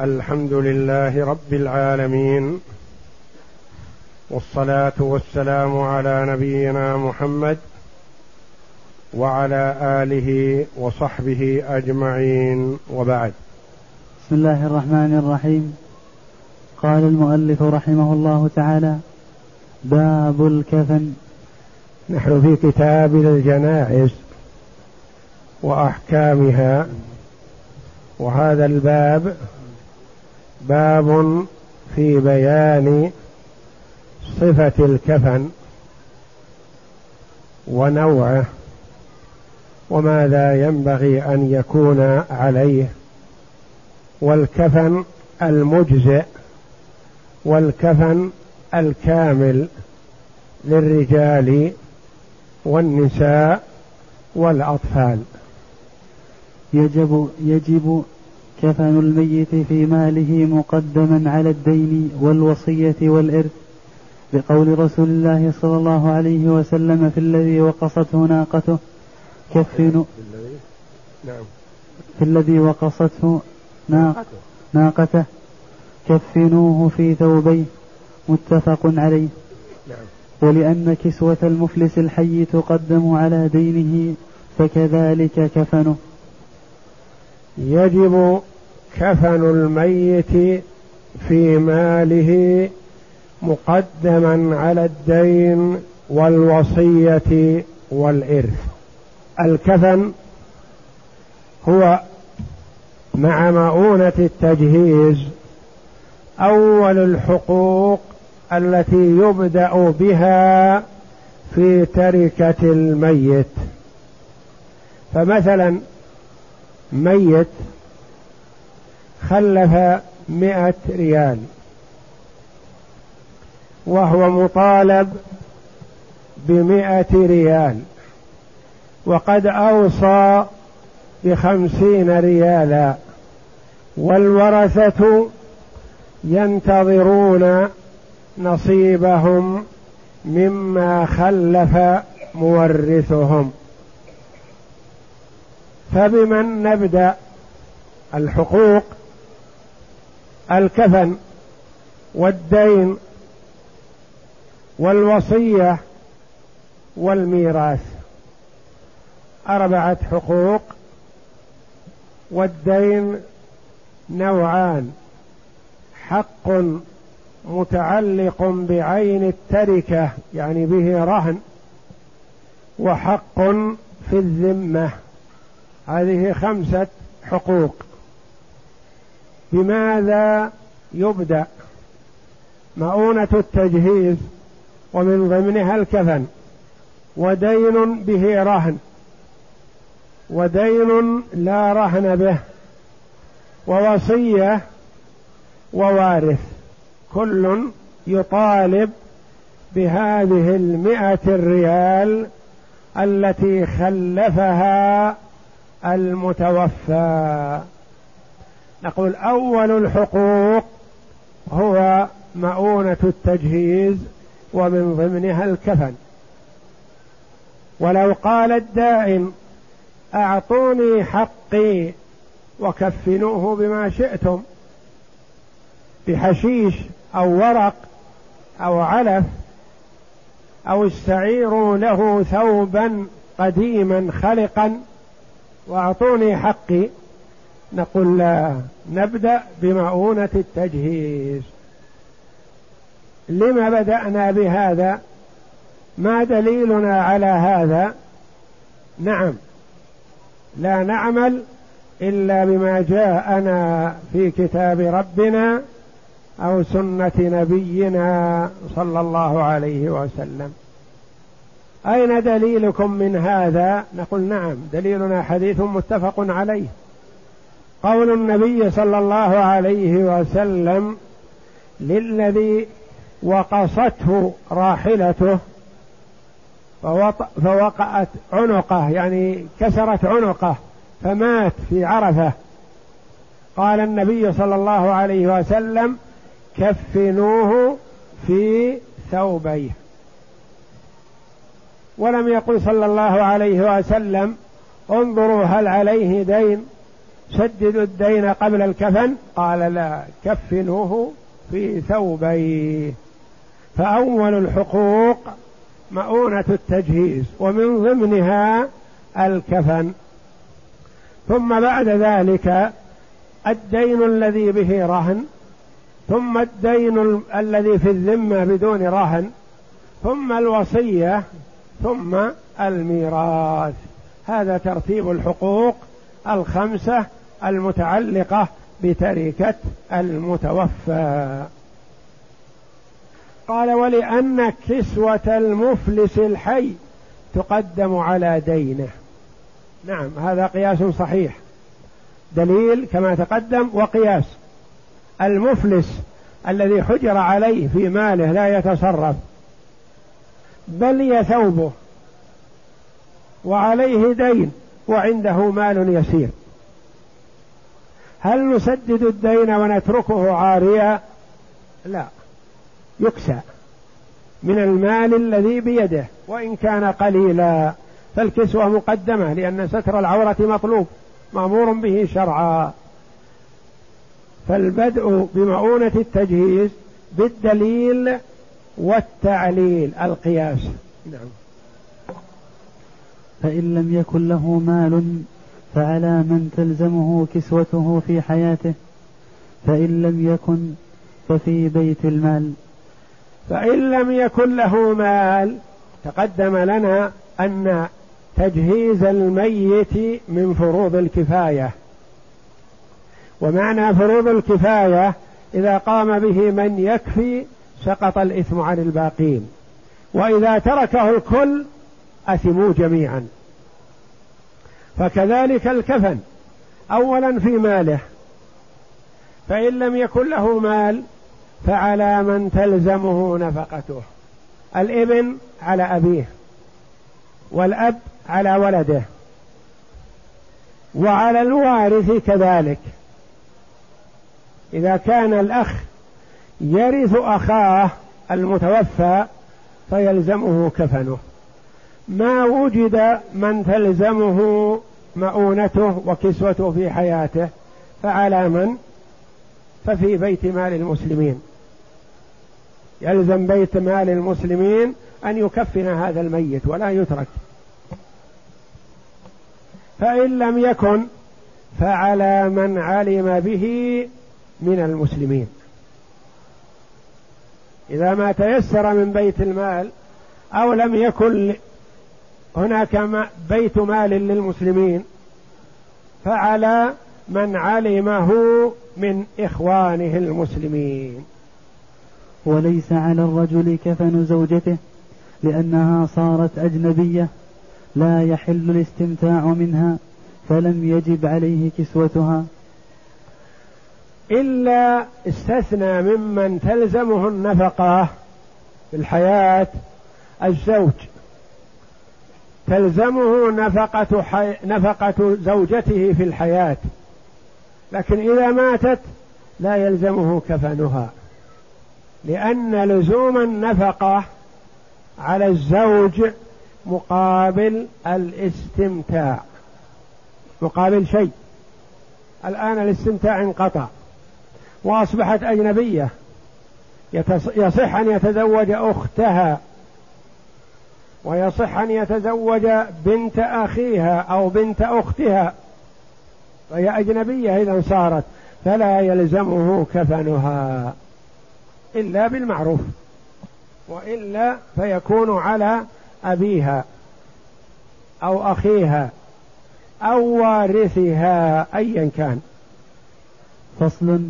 الحمد لله رب العالمين والصلاة والسلام على نبينا محمد وعلى آله وصحبه أجمعين. وبعد. بسم الله الرحمن الرحيم. قال المؤلف رحمه الله تعالى باب الكفن. نحن في كتاب الجنائز وأحكامها وهذا الباب باب في بيان صفة الكفن ونوعه وماذا ينبغي أن يكون عليه والكفن المجزئ والكفن الكامل للرجال والنساء والأطفال. يجب يجب كفن الميت في ماله مقدما على الدين والوصية والإرث بقول رسول الله صلى الله عليه وسلم في الذي وقصته ناقته كفنوا نعم. في الذي وقصته ناقته كفنوه في ثوبيه متفق عليه. نعم. ولأن كسوة المفلس الحي تقدم على دينه فكذلك كفنه. يجب كفن الميت في ماله مقدما على الدين والوصية والإرث. الكفن هو مع مؤونة التجهيز أول الحقوق التي يبدأ بها في تركة الميت. فمثلا ميت خلف مئة ريال. وهو مطالب بمئة ريال. وقد أوصى بخمسين ريالا. والورثة ينتظرون نصيبهم مما خلف مورثهم. فبمن نبدأ الحقوق الكفن والدين والوصية والميراث. أربعة حقوق والدين نوعان. حق متعلق بعين التركة يعني به رهن وحق في الذمة. هذه خمسة حقوق. بماذا يبدأ مؤونة التجهيز ومن ضمنها الكفن؟ ودين به رهن. ودين لا رهن به. ووصية ووارث. كل يطالب بهذه المئة الريال التي خلفها المتوفى. نقول أول الحقوق هو مؤونة التجهيز ومن ضمنها الكفن. ولو قال الدائن أعطوني حقي وكفنوه بما شئتم بحشيش أو ورق أو علف أو استعيروا له ثوبا قديما خلقا واعطوني حقي. نقول لا نبدأ بمؤونة التجهيز. لما بدأنا بهذا؟ ما دليلنا على هذا؟ نعم لا نعمل إلا بما جاءنا في كتاب ربنا أو سنة نبينا صلى الله عليه وسلم. أين دليلكم من هذا؟ نقول نعم دليلنا حديث متفق عليه. قول النبي صلى الله عليه وسلم للذي وقصته راحلته فوقعت عنقه يعني كسرت عنقه فمات في عرفة. قال النبي صلى الله عليه وسلم كفنوه في ثوبيه. ولم يقل صلى الله عليه وسلم انظروا هل عليه دين سددوا الدين قبل الكفن؟ قال لا كفنوه في ثوبيه. فأول الحقوق مؤونة التجهيز ومن ضمنها الكفن. ثم بعد ذلك الدين الذي به رهن ثم الدين الذي في الذمة بدون رهن ثم الوصية ثم الميراث. هذا ترتيب الحقوق الخمسة المتعلقة بتركة المتوفى. قال ولأن كسوة المفلس الحي تقدم على دينه. نعم هذا قياس صحيح. دليل كما تقدم وقياس. المفلس الذي حجر عليه في ماله لا يتصرف. بل ثوبه. وعليه دين وعنده مال يسير. هل نسدد الدين ونتركه عاريا؟ لا. يكسى. من المال الذي بيده. وإن كان قليلا فالكسوة مقدمة لأن ستر العورة مطلوب. مأمور به شرعا. فالبدء بمؤونة التجهيز بالدليل والتعليل القياس. نعم. فإن لم يكن له مال فعلى من تلزمه كسوته في حياته. فإن لم يكن ففي بيت المال. فإن لم يكن له مال تقدم لنا أن تجهيز الميت من فروض الكفاية. ومعنى فروض الكفاية إذا قام به من يكفي سقط الإثم عن الباقين. وإذا تركه الكل أثموا جميعا. فكذلك الكفن أولا في ماله. فإن لم يكن له مال فعلى من تلزمه نفقته. الإبن على أبيه والأب على ولده. وعلى الوارث كذلك. إذا كان الأخ يرث أخاه المتوفى فيلزمه كفنه. ما وجد من تلزمه مؤونته وكسوته في حياته فعلى من؟ ففي بيت مال المسلمين. يلزم بيت مال المسلمين أن يكفن هذا الميت ولا يترك. فإن لم يكن فعلى من علم به من المسلمين. إذا ما تيسر من بيت المال أو لم يكن هناك بيت مال للمسلمين فعلى من علمه من إخوانه المسلمين. وليس على الرجل كفن زوجته لأنها صارت أجنبية لا يحل الاستمتاع منها فلم يجب عليه كسوتها. إلا استثنى ممن تلزمه النفقة في الحياة الزوج. تلزمه نفقة, حي... نفقة زوجته في الحياة. لكن إذا ماتت لا يلزمه كفنها. لأن لزوم النفقة على الزوج مقابل الاستمتاع. مقابل شيء. الآن الاستمتاع انقطع. وأصبحت أجنبية. يصح أن يتزوج أختها. ويصح أن يتزوج بنت أخيها أو بنت أختها. وهي أجنبية إذا صارت فلا يلزمه كفنها. إلا بالمعروف. وإلا فيكون على أبيها أو أخيها أو وارثها ايا كان. فصل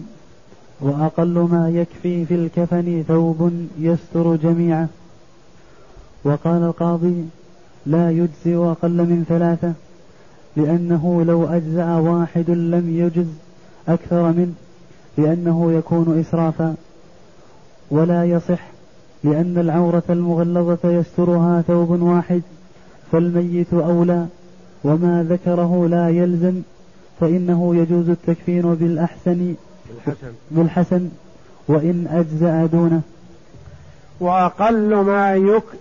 وأقل ما يكفي في الكفن ثوب يستر جميعه. وقال القاضي لا يجزي أقل من ثلاثة لأنه لو أجزأ واحد لم يجز أكثر منه لأنه يكون إسرافا. ولا يصح لأن العورة المغلظة يسترها ثوب واحد فالميت أولى وما ذكره لا يلزم فإنه يجوز التكفين بالأحسن بالحسن, بالحسن وإن أجزأ دونه. وأقل ما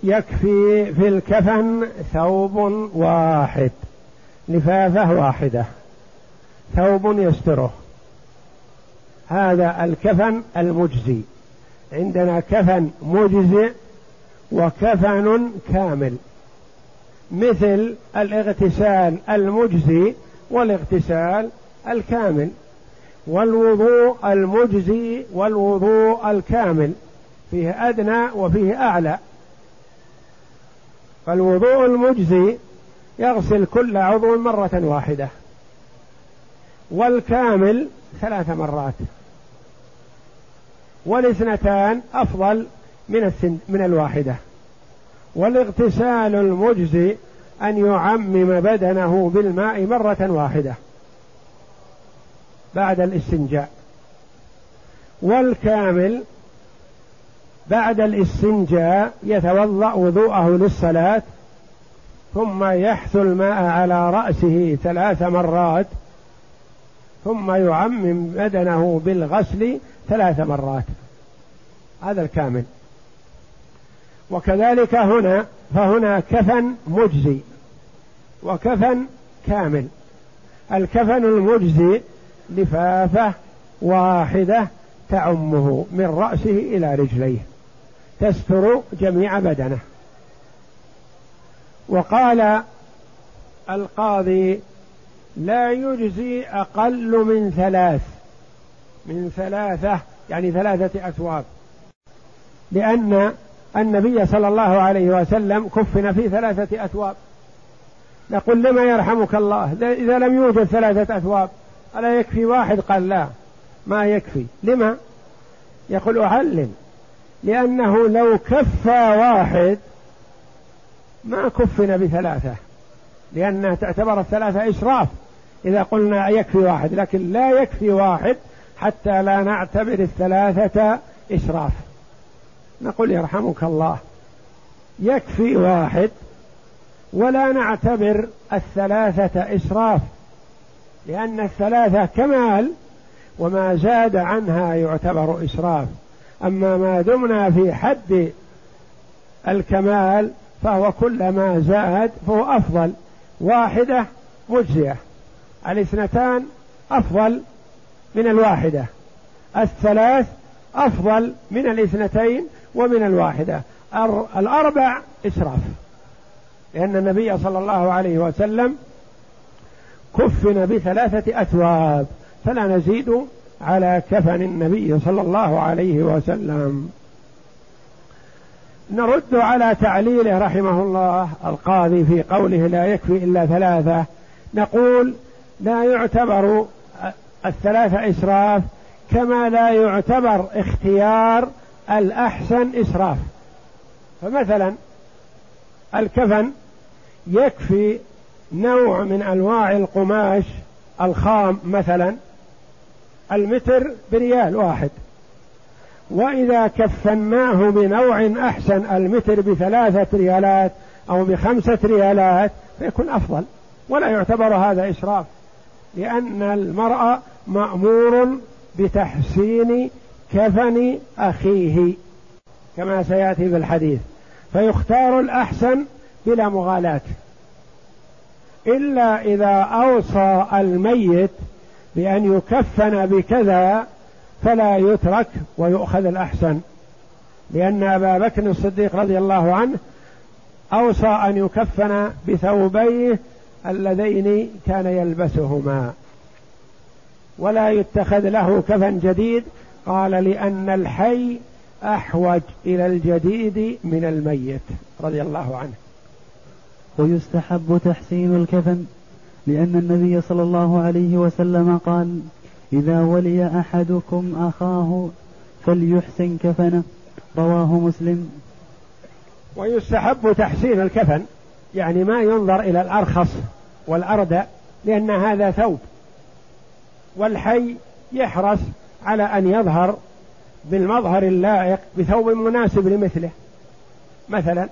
يكفي في الكفن ثوب واحد. لفافه واحدة. ثوب يستره. هذا الكفن المجزي. عندنا كفن مجزئ وكفن كامل. مثل الاغتسال المجزي والاغتسال الكامل. والوضوء المجزي والوضوء الكامل فيه أدنى وفيه أعلى. فالوضوء المجزي يغسل كل عضو مرة واحدة والكامل ثلاث مرات. والاثنتان أفضل من من الواحدة. والاغتسال المجزي أن يعمم بدنه بالماء مرة واحدة. بعد الاستنجاء. والكامل بعد الاستنجاء يتوضأ وضوءه للصلاة ثم يحثو الماء على رأسه ثلاث مرات ثم يعمم بدنه بالغسل ثلاث مرات. هذا الكامل. وكذلك هنا فهنا كفن مجزي وكفن كامل. الكفن المجزي لفافة واحدة تعمه من رأسه إلى رجليه. تستر جميع بدنه. وقال القاضي لا يجزي أقل من ثلاث. من ثلاثة يعني ثلاثة أثواب. لأن النبي صلى الله عليه وسلم كفن في ثلاثة أثواب. نقول لما يرحمك الله؟ إذا لم يوجد ثلاثة أثواب. ألا يكفي واحد؟ قال لا ما يكفي. لما؟ يقول أعلم لأنه لو كفى واحد ما كفن بثلاثة لأنها تعتبر الثلاثة إشراف. إذا قلنا يكفي واحد لكن لا يكفي واحد حتى لا نعتبر الثلاثة إشراف. نقول يرحمك الله يكفي واحد ولا نعتبر الثلاثة إسراف لأن الثلاثة كمال وما زاد عنها يعتبر إسراف. أما ما دمنا في حد الكمال فهو كلما زاد فهو أفضل. واحدة مجزية. الاثنتان أفضل من الواحدة. الثلاث أفضل من الاثنتين ومن الواحدة. الأربع إسراف. لأن النبي صلى الله عليه وسلم كفن بثلاثة أثواب فلا نزيد على كفن النبي صلى الله عليه وسلم. نرد على تعليله رحمه الله القاضي في قوله لا يكفي إلا ثلاثة. نقول لا يعتبر الثلاثة إسراف كما لا يعتبر اختيار الأحسن إسراف. فمثلا الكفن يكفي نوع من أنواع القماش الخام مثلا المتر بريال واحد. وإذا كفناه بنوع أحسن المتر بثلاثة ريالات أو بخمسة ريالات فيكون أفضل. ولا يعتبر هذا إسراف لأن المرأة مأمور بتحسين كفن أخيه كما سيأتي في الحديث. فيختار الأحسن بلا مغالاة. إلا إذا أوصى الميت بأن يكفن بكذا فلا يترك ويؤخذ الأحسن. لأن أبا بكر الصديق رضي الله عنه أوصى أن يكفن بثوبيه اللذين كان يلبسهما. ولا يتخذ له كفن جديد. قال لأن الحي أحوج إلى الجديد من الميت رضي الله عنه. ويستحب تحسين الكفن لأن النبي صلى الله عليه وسلم قال إذا ولي أحدكم أخاه فليحسن كفنه. رواه مسلم. ويستحب تحسين الكفن يعني ما ينظر إلى الأرخص والأردى لأن هذا ثوب. والحي يحرص على أن يظهر بالمظهر اللائق بثوب مناسب لمثله. مثلا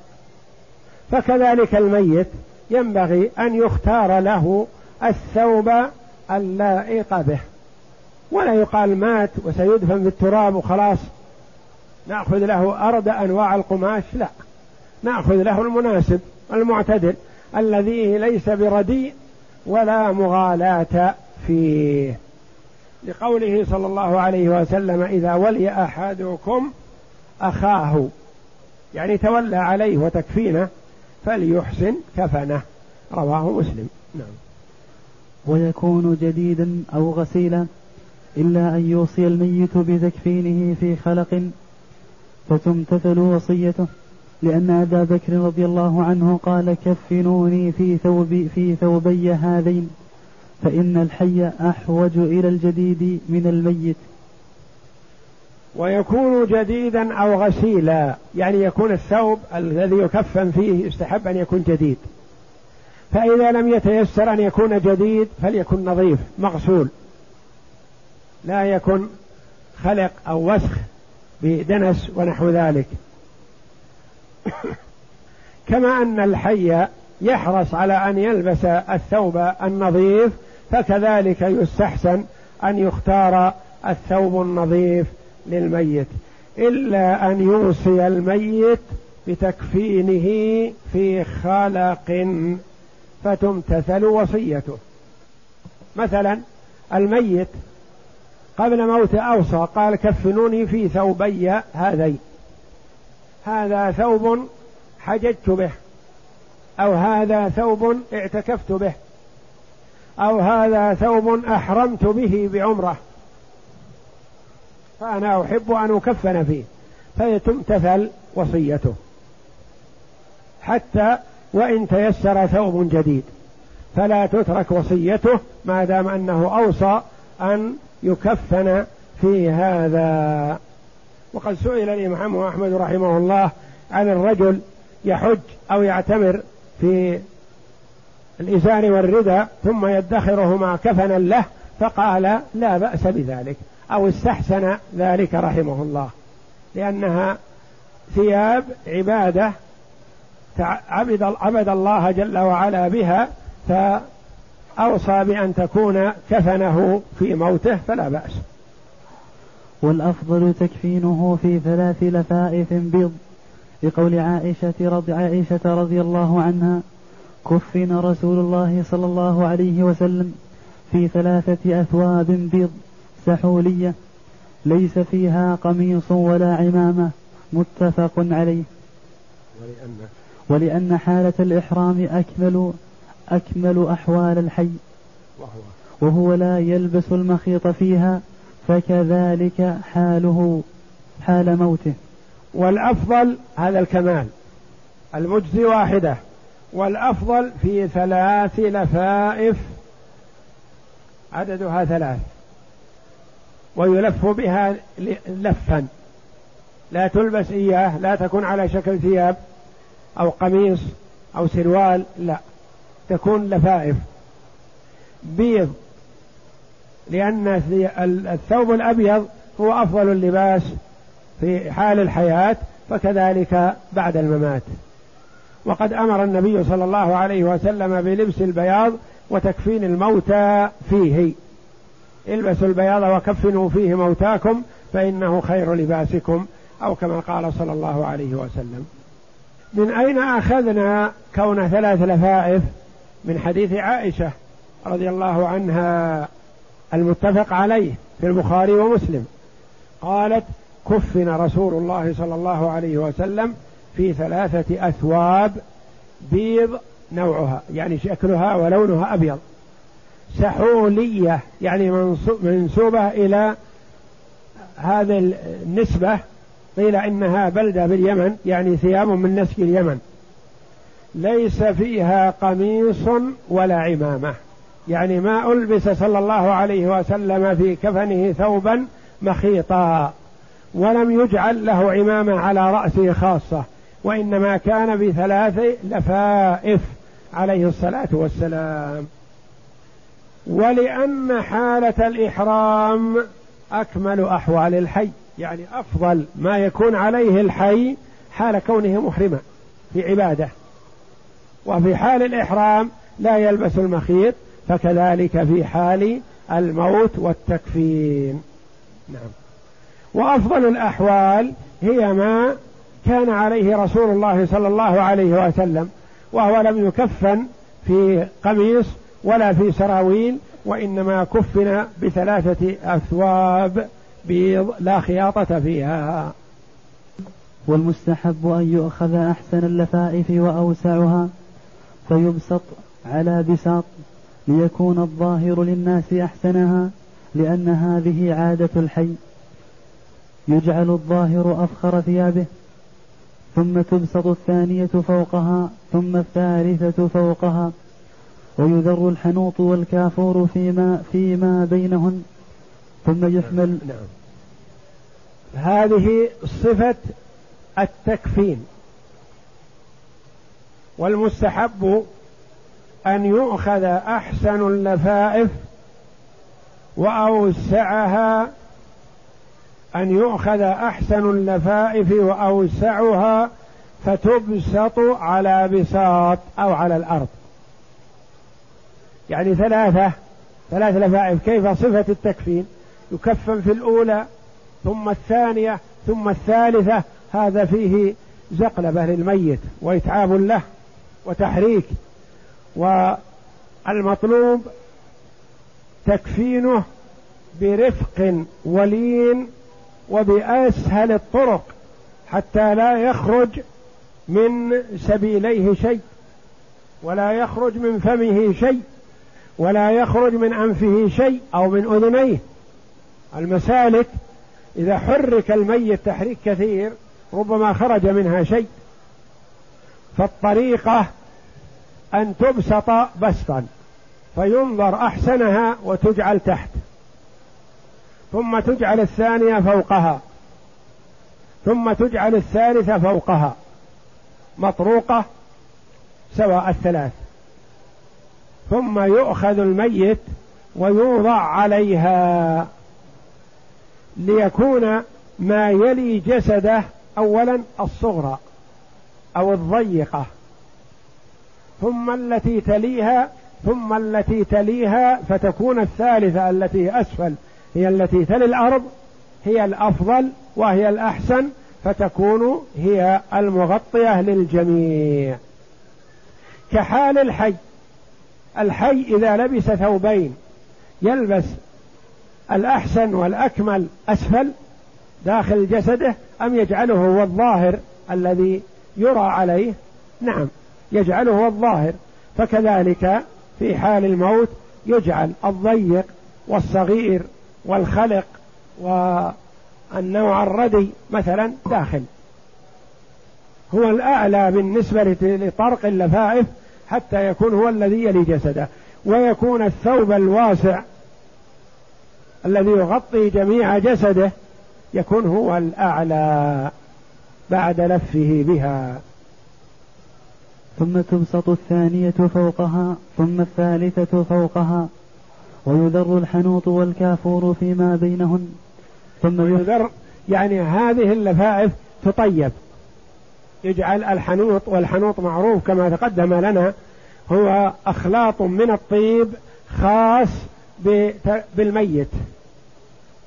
فكذلك الميت ينبغي أن يختار له الثوب اللائق به. ولا يقال مات وسيدفن في التراب وخلاص. نأخذ له أرض أنواع القماش؟ لا. نأخذ له المناسب المعتدل الذي ليس برديء ولا مغالاة فيه. لقوله صلى الله عليه وسلم إذا ولي أحدكم أخاه. يعني تولى عليه وتكفينه. فليحسن كفنه. رواه مسلم. نعم. ويكون جديدا أو غسيلا إلا أن يوصي الميت بتكفينه في خلق فتمتثل وصيته لأن أبا بكر رضي الله عنه قال كفنوني في ثوب في ثوبي هذين فإن الحي أحوج إلى الجديد من الميت. ويكون جديدا أو غسيلا. يعني يكون الثوب الذي يكفن فيه يستحب أن يكون جديد. فإذا لم يتيسر أن يكون جديد فليكن نظيف مغسول. لا يكن خلق أو وسخ بدنس ونحو ذلك. كما أن الحي يحرص على أن يلبس الثوب النظيف فكذلك يستحسن أن يختار الثوب النظيف للميت إلا أن يوصي الميت بتكفينه في خلق فتمتثل وصيته. مثلا الميت قبل موت أوصى قال كفنوني في ثوبي هذين هذا ثوب حججت به أو هذا ثوب اعتكفت به أو هذا ثوب أحرمت به بعمرة. فأنا أحب أن أكفن فيه فيتمتثل وصيته. حتى وإن تيسر ثوب جديد فلا تترك وصيته ما دام أنه أوصى أن يكفن في هذا. وقد سئل الإمام أحمد رحمه الله عن الرجل يحج أو يعتمر في الإزار والردى ثم يدخرهما كفنا له فقال لا بأس بذلك. أو استحسن ذلك رحمه الله لأنها ثياب عبادة عبد عبد الله جل وعلا بها فأوصى بأن تكون كفنه في موته فلا بأس. والأفضل تكفينه في ثلاث لفائف بيض لقول عائشة رضي, عائشة رضي الله عنها كفن رسول الله صلى الله عليه وسلم في ثلاثة أثواب بيض. سحولية ليس فيها قميص ولا عمامة متفق عليه. ولأن ولأن حالة الإحرام أكمل أكمل أحوال الحي. وهو, وهو لا يلبس المخيط فيها فكذلك حاله حال موته. والأفضل هذا الكمال. المجزي واحدة. والأفضل في ثلاث لفائف. عددها ثلاث. ويلف بها لفا. لا تلبس إياه لا تكون على شكل ثياب أو قميص أو سروال لا. تكون لفائف. بيض لأن الثوب الأبيض هو أفضل اللباس في حال الحياة فكذلك بعد الممات. وقد أمر النبي صلى الله عليه وسلم بلبس البياض وتكفين الموتى فيه. البسوا البياض وكفنوا فيه موتاكم فإنه خير لباسكم أو كما قال صلى الله عليه وسلم. من أين أخذنا كون ثلاث لفائف؟ من حديث عائشة رضي الله عنها المتفق عليه في البخاري ومسلم. قالت كفن رسول الله صلى الله عليه وسلم في ثلاثة أثواب بيض نوعها يعني شكلها ولونها أبيض. سحولية يعني منسوبة إلى هذه النسبة. قيل إنها بلدة باليمن يعني ثياب من نسك اليمن. ليس فيها قميص ولا عمامة. يعني ما ألبس صلى الله عليه وسلم في كفنه ثوبا مخيطا. ولم يجعل له عمامة على رأسه خاصة. وإنما كان بثلاث لفائف عليه الصلاة والسلام. ولأن حالة الإحرام أكمل أحوال الحي. يعني أفضل ما يكون عليه الحي حال كونه محرما في عبادة. وفي حال الإحرام لا يلبس المخيط فكذلك في حال الموت والتكفين. نعم. وأفضل الأحوال هي ما كان عليه رسول الله صلى الله عليه وسلم وهو لم يكفن في قميص ولا في سراويل وإنما كفن بثلاثة أثواب بيض لا خياطة فيها. والمستحب أن يؤخذ أحسن اللفائف وأوسعها فيبسط على بساط ليكون الظاهر للناس أحسنها لأن هذه عادة الحي. يجعل الظاهر أفخر ثيابه ثم تبسط الثانية فوقها ثم الثالثة فوقها. ويذر الحنوط والكافور فيما فيما بينهن ثم يحمل نعم. هذه صفة التكفين والمستحب أن يؤخذ أحسن اللفائف وأوسعها أن يؤخذ أحسن اللفائف وأوسعها فتبسط على بساط أو على الأرض يعني ثلاثة ثلاث لفائف كيف صفة التكفين؟ يكفن في الأولى ثم الثانية ثم الثالثة هذا فيه زقلبة للميت وإتعاب له وتحريك. والمطلوب تكفينه برفق ولين وبأسهل الطرق حتى لا يخرج من سبيليه شيء ولا يخرج من فمه شيء. ولا يخرج من أنفه شيء أو من أذنيه. المسالك إذا حرك الميت تحريك كثير ربما خرج منها شيء. فالطريقة أن تبسط بسطا فينظر أحسنها وتجعل تحت. ثم تجعل الثانية فوقها. ثم تجعل الثالثة فوقها. مطروقة سواء الثلاث. ثم يؤخذ الميت ويوضع عليها ليكون ما يلي جسده اولا الصغرى أو الضيقة ثم التي تليها ثم التي تليها فتكون الثالثة التي أسفل هي التي تلي الأرض هي الأفضل وهي الأحسن فتكون هي المغطية للجميع. كحال الحي الحي إذا لبس ثوبين يلبس الأحسن والأكمل أسفل داخل جسده أم يجعله هو الظاهر الذي يرى عليه؟ نعم يجعله هو الظاهر. فكذلك في حال الموت يجعل الضيق والصغير والخلق والنوع الردي مثلا داخل. هو الأعلى بالنسبة لطرق اللفائف حتى يكون هو الذي يلي جسده ويكون الثوب الواسع الذي يغطي جميع جسده يكون هو الأعلى بعد لفه بها. ثم تبسط الثانية فوقها ثم الثالثة فوقها ويذر الحنوط والكافور فيما بينهن ثم يذر يعني هذه اللفائف تطيب. يجعل الحنوط والحنوط معروف كما تقدم لنا هو أخلاط من الطيب خاص بالميت.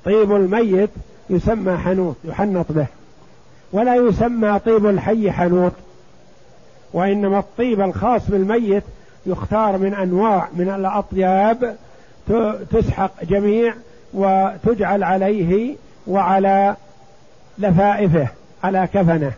طيب الميت يسمى حنوط يحنط به. ولا يسمى طيب الحي حنوط. وإنما الطيب الخاص بالميت يختار من أنواع من الأطياب تسحق جميع وتجعل عليه وعلى لفائفه على كفنه.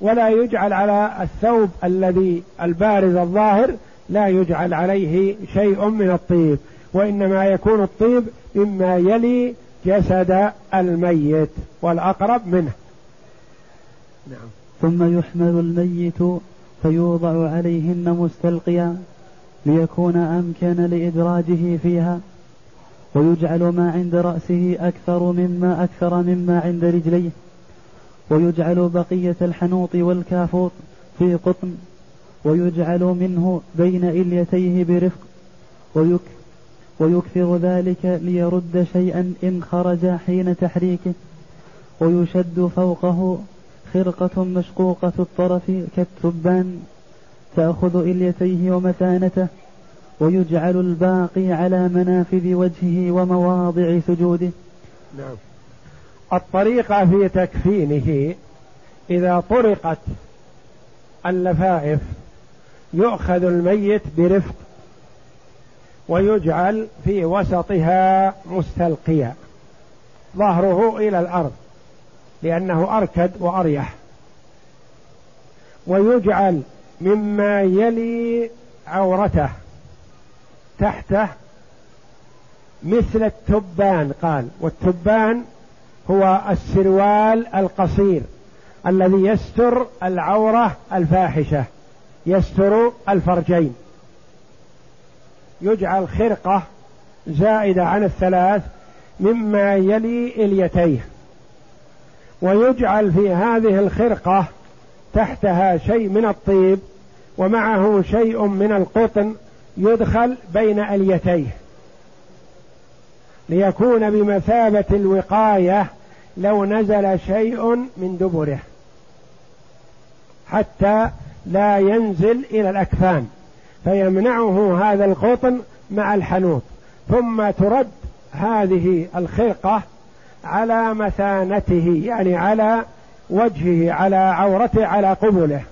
ولا يجعل على الثوب الذي البارز الظاهر لا يجعل عليه شيء من الطيب وإنما يكون الطيب مما يلي جسد الميت والأقرب منه. نعم. ثم يحمل الميت فيوضع عليهن مستلقيا ليكون أمكن لإدراجه فيها ويجعل ما عند رأسه أكثر مما أكثر مما عند رجليه. ويجعل بقية الحنوط والكافور في قطن ويجعل منه بين إليتيه برفق ويك ويكثر ذلك ليرد شيئا إن خرج حين تحريكه ويشد فوقه خرقة مشقوقة الطرف كالتبان تأخذ إليتيه ومثانته ويجعل الباقي على منافذ وجهه ومواضع سجوده. نعم. الطريقة في تكفينه إذا طرقت اللفائف يؤخذ الميت برفق ويجعل في وسطها مستلقيا ظهره إلى الأرض لأنه أركد وأريح ويجعل مما يلي عورته تحته مثل التبان قال والتبان هو السروال القصير الذي يستر العورة الفاحشة يستر الفرجين. يجعل خرقة زائدة عن الثلاث مما يلي إليتيه. ويجعل في هذه الخرقة تحتها شيء من الطيب ومعه شيء من القطن يدخل بين اليتيه. ليكون بمثابة الوقاية لو نزل شيء من دبره. حتى لا ينزل إلى الأكفان. فيمنعه هذا القطن مع الحنوط. ثم ترد هذه الخرقة على مثانته يعني على وجهه على عورته على قبله.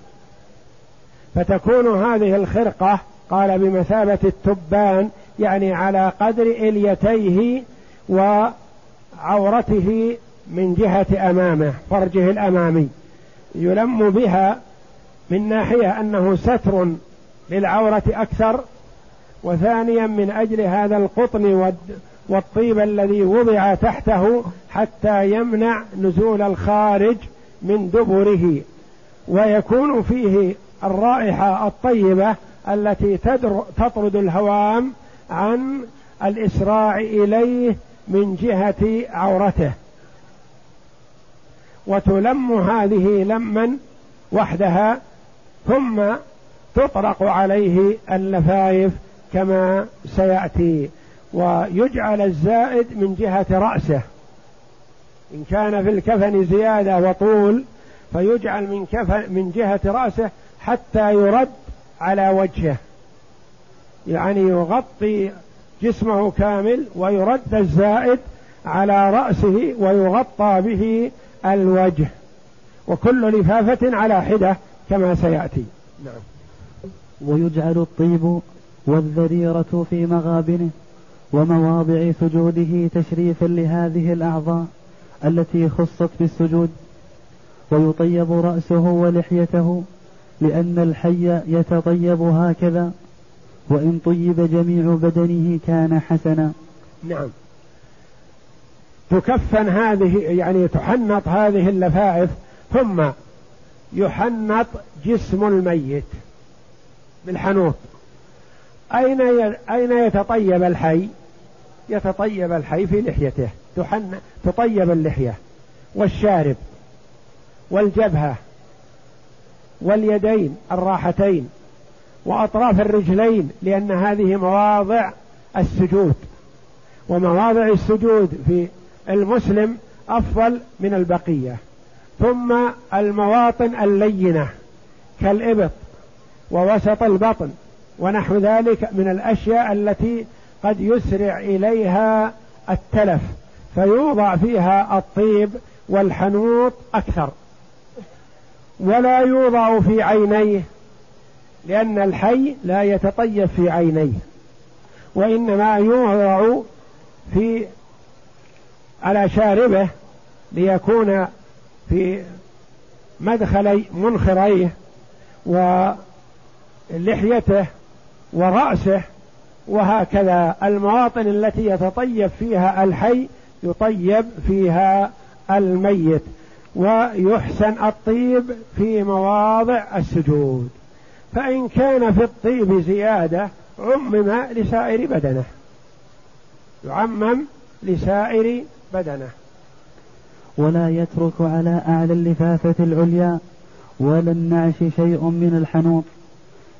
فتكون هذه الخرقة قال بمثابة التبان يعني على قدر إليتيه وعورته من جهة أمامه فرجه الأمامي. يلم بها من ناحية أنه ستر للعورة أكثر وثانيا من أجل هذا القطن والطيب الذي وضع تحته حتى يمنع نزول الخارج من دبره. ويكون فيه الرائحة الطيبة التي تطرد الهوام عن الإسراع إليه من جهة عورته. وتلم هذه لما وحدها ثم تطرق عليه اللفايف كما سيأتي. ويجعل الزائد من جهة رأسه. إن كان في الكفن زيادة وطول فيجعل من كفن من جهة رأسه حتى يرد على وجهه. يعني يغطي جسمه كامل ويرد الزائد على رأسه ويغطى به الوجه. وكل لفافة على حدة كما سيأتي. نعم. ويجعل الطيب والذريرة في مغابنه ومواضع سجوده تشريفا لهذه الأعضاء التي خصت بالسجود. ويطيب رأسه ولحيته لأن الحي يتطيب هكذا. وإن طيب جميع بدنه كان حسنا. نعم. تكفن هذه يعني تحنط هذه اللفائف ثم يحنط جسم الميت بالحنوط. أين أين يتطيب الحي؟ يتطيب الحي في لحيته. تحن تطيب اللحية والشارب والجبهة واليدين الراحتين. وأطراف الرجلين لأن هذه مواضع السجود. ومواضع السجود في المسلم أفضل من البقية. ثم المواطن اللينة كالإبط ووسط البطن ونحو ذلك من الأشياء التي قد يسرع إليها التلف فيوضع فيها الطيب والحنوط أكثر. ولا يوضع في عينيه لأن الحي لا يتطيب في عينيه وإنما يوضع في على شاربه ليكون في مدخلي منخريه ولحيته ورأسه وهكذا. المواطن التي يتطيب فيها الحي يطيب فيها الميت ويحسن الطيب في مواضع السجود. فإن كان في الطيب زيادة عمم لسائر بدنه. يعمم لسائر بدنه. ولا يترك على أعلى اللفافة العليا ولا النعش شيء من الحنوط.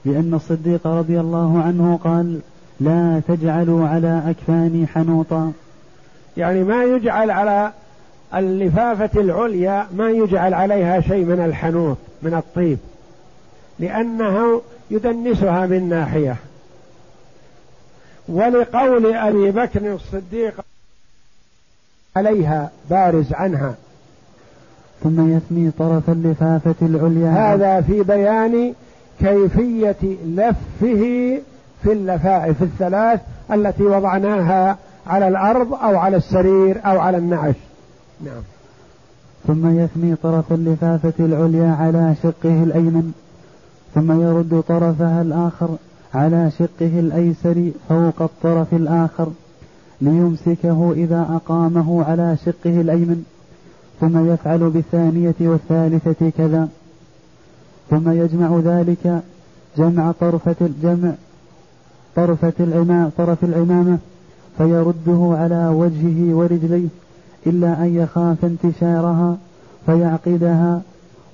لأن الصديق رضي الله عنه قال لا تجعلوا على أكفاني حنوطا. يعني ما يجعل على اللفافة العليا ما يجعل عليها شيء من الحنوط من الطيب. لأنه يدنسها من ناحية. ولقول أبي بكر الصديق عليها بارز عنها. ثم يثني طرف اللفافة العليا. هذا في بيان كيفية لفه في اللفائف الثلاث التي وضعناها على الأرض أو على السرير أو على النعش. نعم. ثم يثني طرف اللفافة العليا على شقه الأيمن. ثم يرد طرفها الآخر على شقه الأيسر فوق الطرف الآخر ليمسكه إذا أقامه على شقه الأيمن ثم يفعل بالثانية والثالثة كذا ثم يجمع ذلك جمع طرفة الجمع طرفة العمامة طرف العمامة فيرده على وجهه ورجليه إلا أن يخاف انتشارها فيعقدها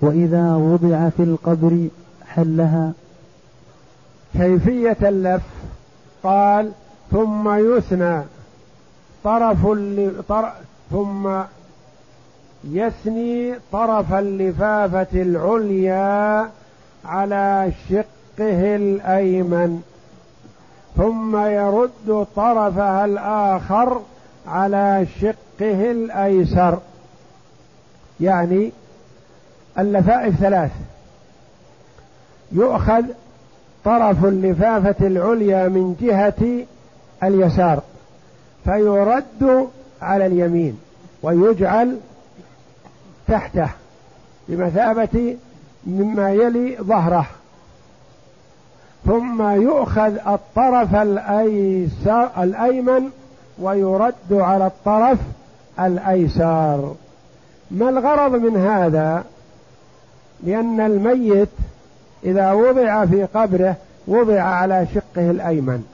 وإذا وضع في القبر حلها كيفية اللف؟ قال ثم يثنى. طرف طر... ثم يثني طرف اللفافة العليا على شقه الأيمن. ثم يرد طرفها الآخر على شقه الأيسر. يعني اللفائف ثلاث. يؤخذ طرف اللفافة العليا من جهة اليسار فيرد على اليمين ويجعل تحته بمثابة مما يلي ظهره. ثم يؤخذ الطرف الأيسر الأيمن ويرد على الطرف الأيسر. ما الغرض من هذا؟ لأن الميت إذا وضع في قبره وضع على شقه الأيمن.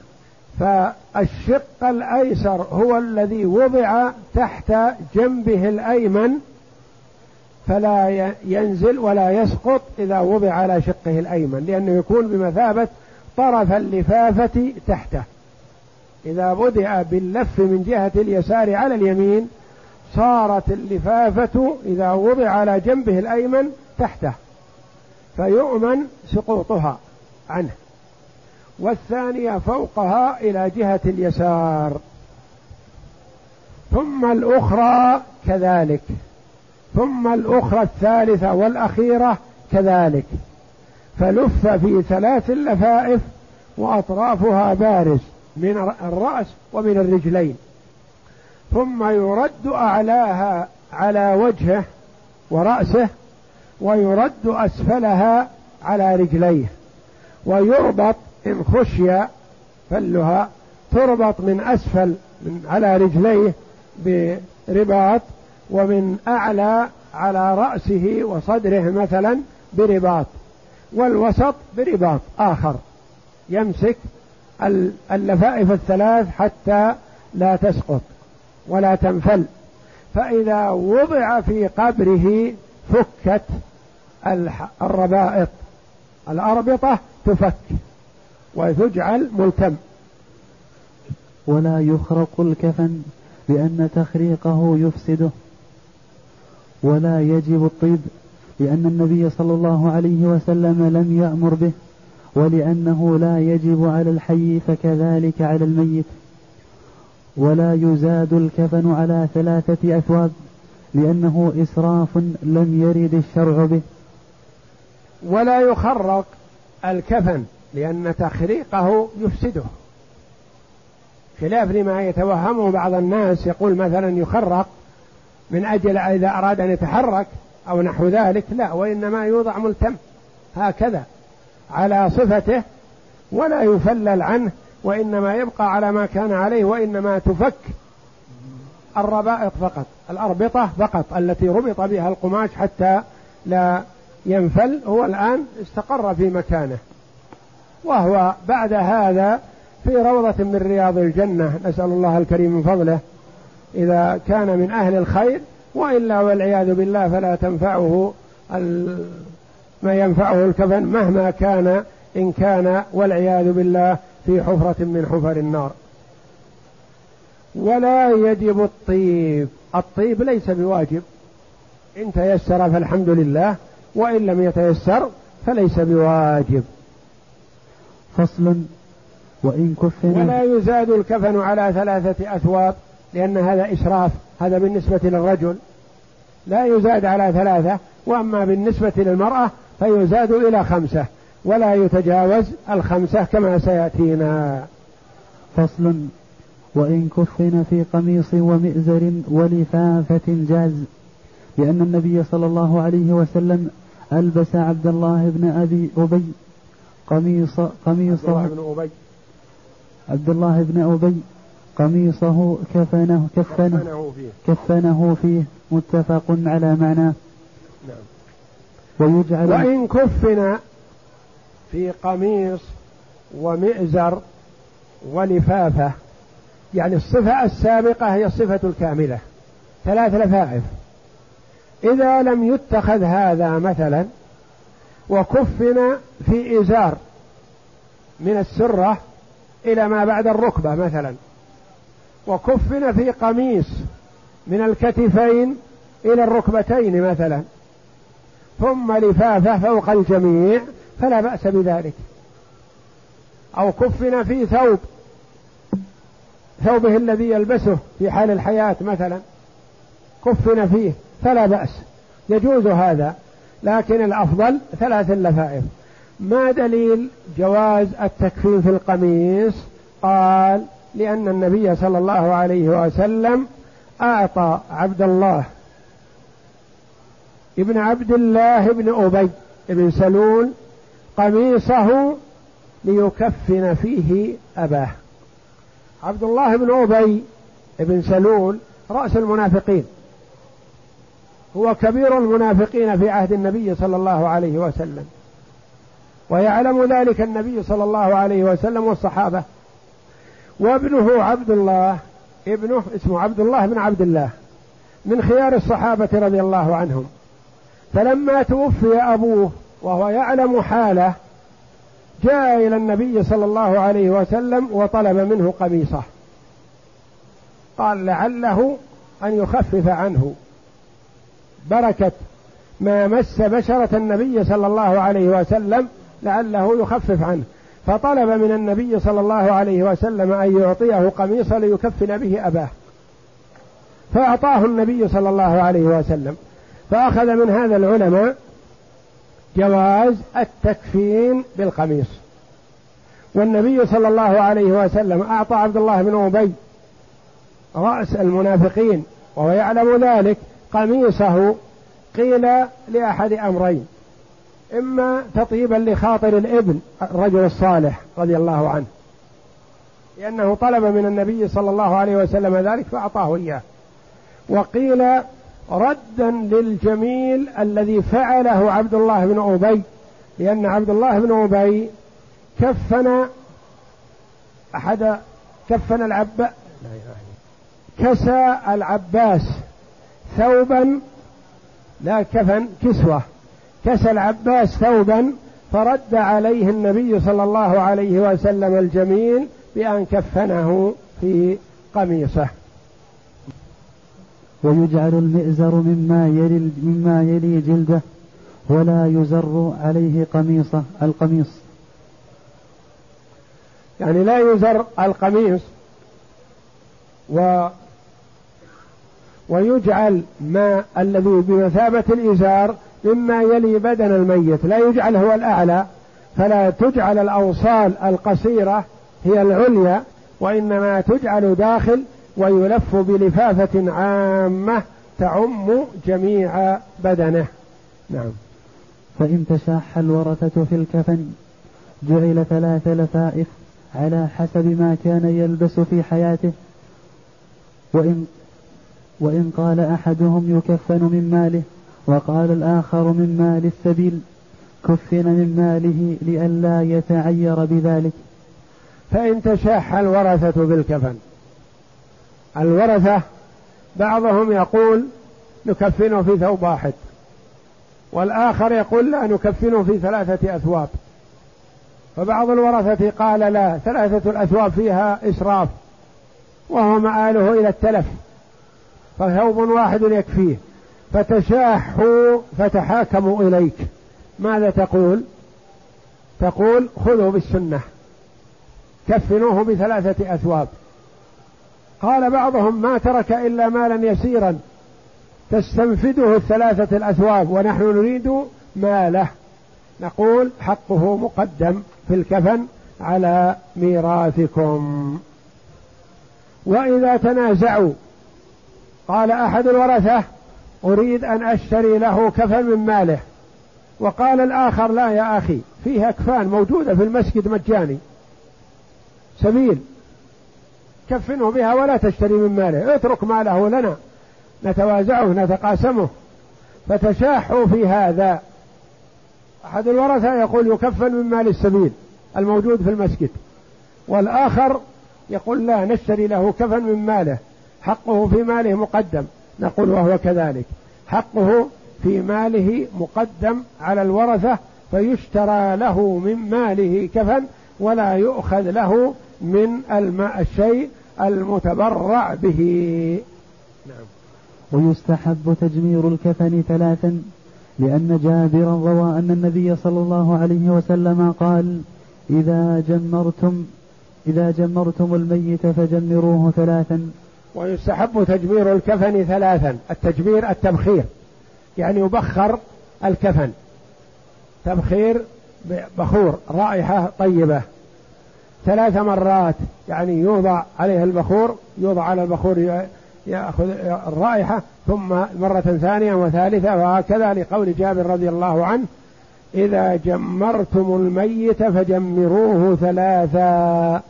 فالشق الأيسر هو الذي وضع تحت جنبه الأيمن فلا ينزل ولا يسقط إذا وضع على شقه الأيمن لأنه يكون بمثابة طرف اللفافة تحته. إذا بدأ باللف من جهة اليسار على اليمين صارت اللفافة إذا وضع على جنبه الأيمن تحته. فيؤمن سقوطها عنه. والثانية فوقها إلى جهة اليسار. ثم الأخرى كذلك. ثم الأخرى الثالثة والأخيرة كذلك. فلف في ثلاث لفائف وأطرافها بارز من الرأس ومن الرجلين. ثم يرد أعلاها على وجهه ورأسه ويرد أسفلها على رجليه ويربط إن خشي فلها تربط من أسفل من على رجليه برباط ومن أعلى على رأسه وصدره مثلا برباط والوسط برباط آخر. يمسك اللفائف الثلاث حتى لا تسقط ولا تنفل. فإذا وضع في قبره فكت الربائط. الأربطة تفك وتجعل ملتم. ولا يخرق الكفن لأن تخريقه يفسده ولا يجب الطيب لأن النبي صلى الله عليه وسلم لم يأمر به ولأنه لا يجب على الحي فكذلك على الميت. ولا يزاد الكفن على ثلاثة أثواب. لأنه إسراف لم يرد الشرع به. ولا يخرق الكفن لأن تخريقه يفسده. خلاف لما يتوهمه بعض الناس يقول مثلا يخرق من أجل إذا أراد أن يتحرك أو نحو ذلك لا وإنما يوضع ملتم هكذا على صفته ولا يفلل عنه وإنما يبقى على ما كان عليه وإنما تفك الربائط فقط الأربطة فقط التي ربط بها القماش حتى لا ينفل هو الآن استقر في مكانه. وهو بعد هذا في روضة من رياض الجنة نسأل الله الكريم من فضله إذا كان من أهل الخير وإلا والعياذ بالله فلا تنفعه ما ينفعه الكفن مهما كان إن كان والعياذ بالله في حفرة من حفر النار. ولا يجب الطيب. الطيب ليس بواجب. إن تيسر فالحمد لله وإن لم يتيسر فليس بواجب. فصل. وإن كفن. ولا يزاد الكفن على ثلاثة أثواب لأن هذا إسراف هذا بالنسبة للرجل. لا يزاد على ثلاثة وأما بالنسبة للمرأة فيزاد إلى خمسة ولا يتجاوز الخمسة كما سيأتينا. فصل. وإن كفن في قميص ومئزر ولفافة جاز لأن النبي صلى الله عليه وسلم ألبس عبد الله بن أبي أبي قميص قميصه عبد الله بن أبي. عبد الله بن أبي قميصه كفنه كفنه, كفنه فيه. كفنه فيه متفق على معناه نعم. ويجعل وإن كفن في قميص ومئزر ولفافة يعني الصفة السابقة هي الصفة الكاملة. ثلاث لفائف. إذا لم يتخذ هذا مثلا وكفن في إزار من السرة إلى ما بعد الركبة مثلا وكفن في قميص من الكتفين إلى الركبتين مثلا ثم لفافة فوق الجميع فلا بأس بذلك. أو كفن في ثوب ثوبه الذي يلبسه في حال الحياة مثلا كفن فيه فلا بأس. يجوز هذا لكن الأفضل ثلاث اللفائف. ما دليل جواز التكفين في القميص؟ قال لأن النبي صلى الله عليه وسلم أعطى عبد الله ابن عبد الله بن أبي بن سلول قميصه ليكفن فيه أباه. عبد الله بن أبي بن سلول رأس المنافقين. هو كبير المنافقين في عهد النبي صلى الله عليه وسلم. ويعلم ذلك النبي صلى الله عليه وسلم والصحابة. وابنه عبد الله ابنه اسمه عبد الله بن عبد الله من خيار الصحابة رضي الله عنهم. فلما توفي أبوه وهو يعلم حاله جاء إلى النبي صلى الله عليه وسلم وطلب منه قميصه. قال لعله أن يخفف عنه. بركة. ما مس بشرة النبي صلى الله عليه وسلم لعله يخفف عنه. فطلب من النبي صلى الله عليه وسلم أن يعطيه قميصا ليكفن به أباه. فأعطاه النبي صلى الله عليه وسلم. فأخذ من هذا العلماء جواز التكفين بالقميص. والنبي صلى الله عليه وسلم أعطى عبد الله بن أبي رأس المنافقين وهو يعلم ذلك قميصه قيل لأحد أمرين إما تطيبا لخاطر الإبن الرجل الصالح رضي الله عنه لأنه طلب من النبي صلى الله عليه وسلم ذلك فأعطاه إياه. وقيل ردا للجميل الذي فعله عبد الله بن أبي لأن عبد الله بن أبي كفن أحد كفن العباس كسى العباس ثوبا لا كفن كسوة. كسى العباس ثوبا فرد عليه النبي صلى الله عليه وسلم الجميل بأن كفنه في قميصه. ويجعل المئزر مما يلي مما يلي جلده ولا يزر عليه قميصه القميص. يعني لا يزر القميص و ويجعل ما الذي بمثابة الإزار مما يلي بدن الميت. لا يجعل هو الأعلى فلا تجعل الأوصال القصيرة هي العليا وإنما تجعل داخل ويلف بلفافة عامة تعم جميع بدنه. نعم. فإن تشاح الورثة في الكفن جعل ثلاث لفائف على حسب ما كان يلبس في حياته. وإن وإن قال أحدهم يكفن من ماله وقال الآخر من مال السبيل كفن من ماله لئلا يتعير بذلك. فإن تشاح الورثة بالكفن. الورثة بعضهم يقول نكفنه في ثوب واحد والآخر يقول لا نكفنه في ثلاثة أثواب. فبعض الورثة قال لا ثلاثة الأثواب فيها إسراف وهو مآله إلى التلف فثوب واحد يكفيه. فتشاحوا فتحاكموا إليك. ماذا تقول؟ تقول خذوا بالسنة كفنوه بثلاثة أثواب. قال بعضهم ما ترك إلا مالا يسيرا تستنفده الثلاثة الأثواب ونحن نريد ماله. نقول حقه مقدم في الكفن على ميراثكم. وإذا تنازعوا قال أحد الورثة أريد أن أشتري له كفن من ماله. وقال الآخر لا يا أخي فيه أكفان موجودة في المسجد مجاني. سبيل. كفنه بها ولا تشتري من ماله. اترك ماله لنا. نتوازعه نتقاسمه. فتشاحوا في هذا. أحد الورثة يقول يكفن من مال السبيل الموجود في المسجد. والآخر يقول لا نشتري له كفن من ماله. حقه في ماله مقدم. نقول وهو كذلك. حقه في ماله مقدم على الورثة فيشترى له من ماله كفن ولا يؤخذ له من الماء الشيء المتبرع به. نعم. ويستحب تجمير الكفن ثلاثا لأن جابرا روى أن النبي صلى الله عليه وسلم قال إذا جمرتم إذا جمرتم الميت فجمروه ثلاثا. ويستحب تجمير الكفن ثلاثا التجمير التبخير يعني يبخر الكفن. تبخير بخور رائحة طيبة. ثلاث مرات يعني يوضع عليه البخور يوضع على البخور يأخذ الرائحة ثم مرة ثانية وثالثة وهكذا لقول جابر رضي الله عنه إذا جمرتم الميت فجمروه ثلاثا.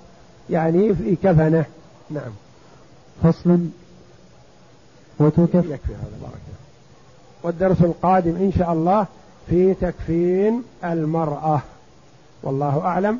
يعني في كفنة. نعم. فصل. وتكف. يكفي هذا. بارك والدرس القادم إن شاء الله في تكفين المرأة. والله أعلم.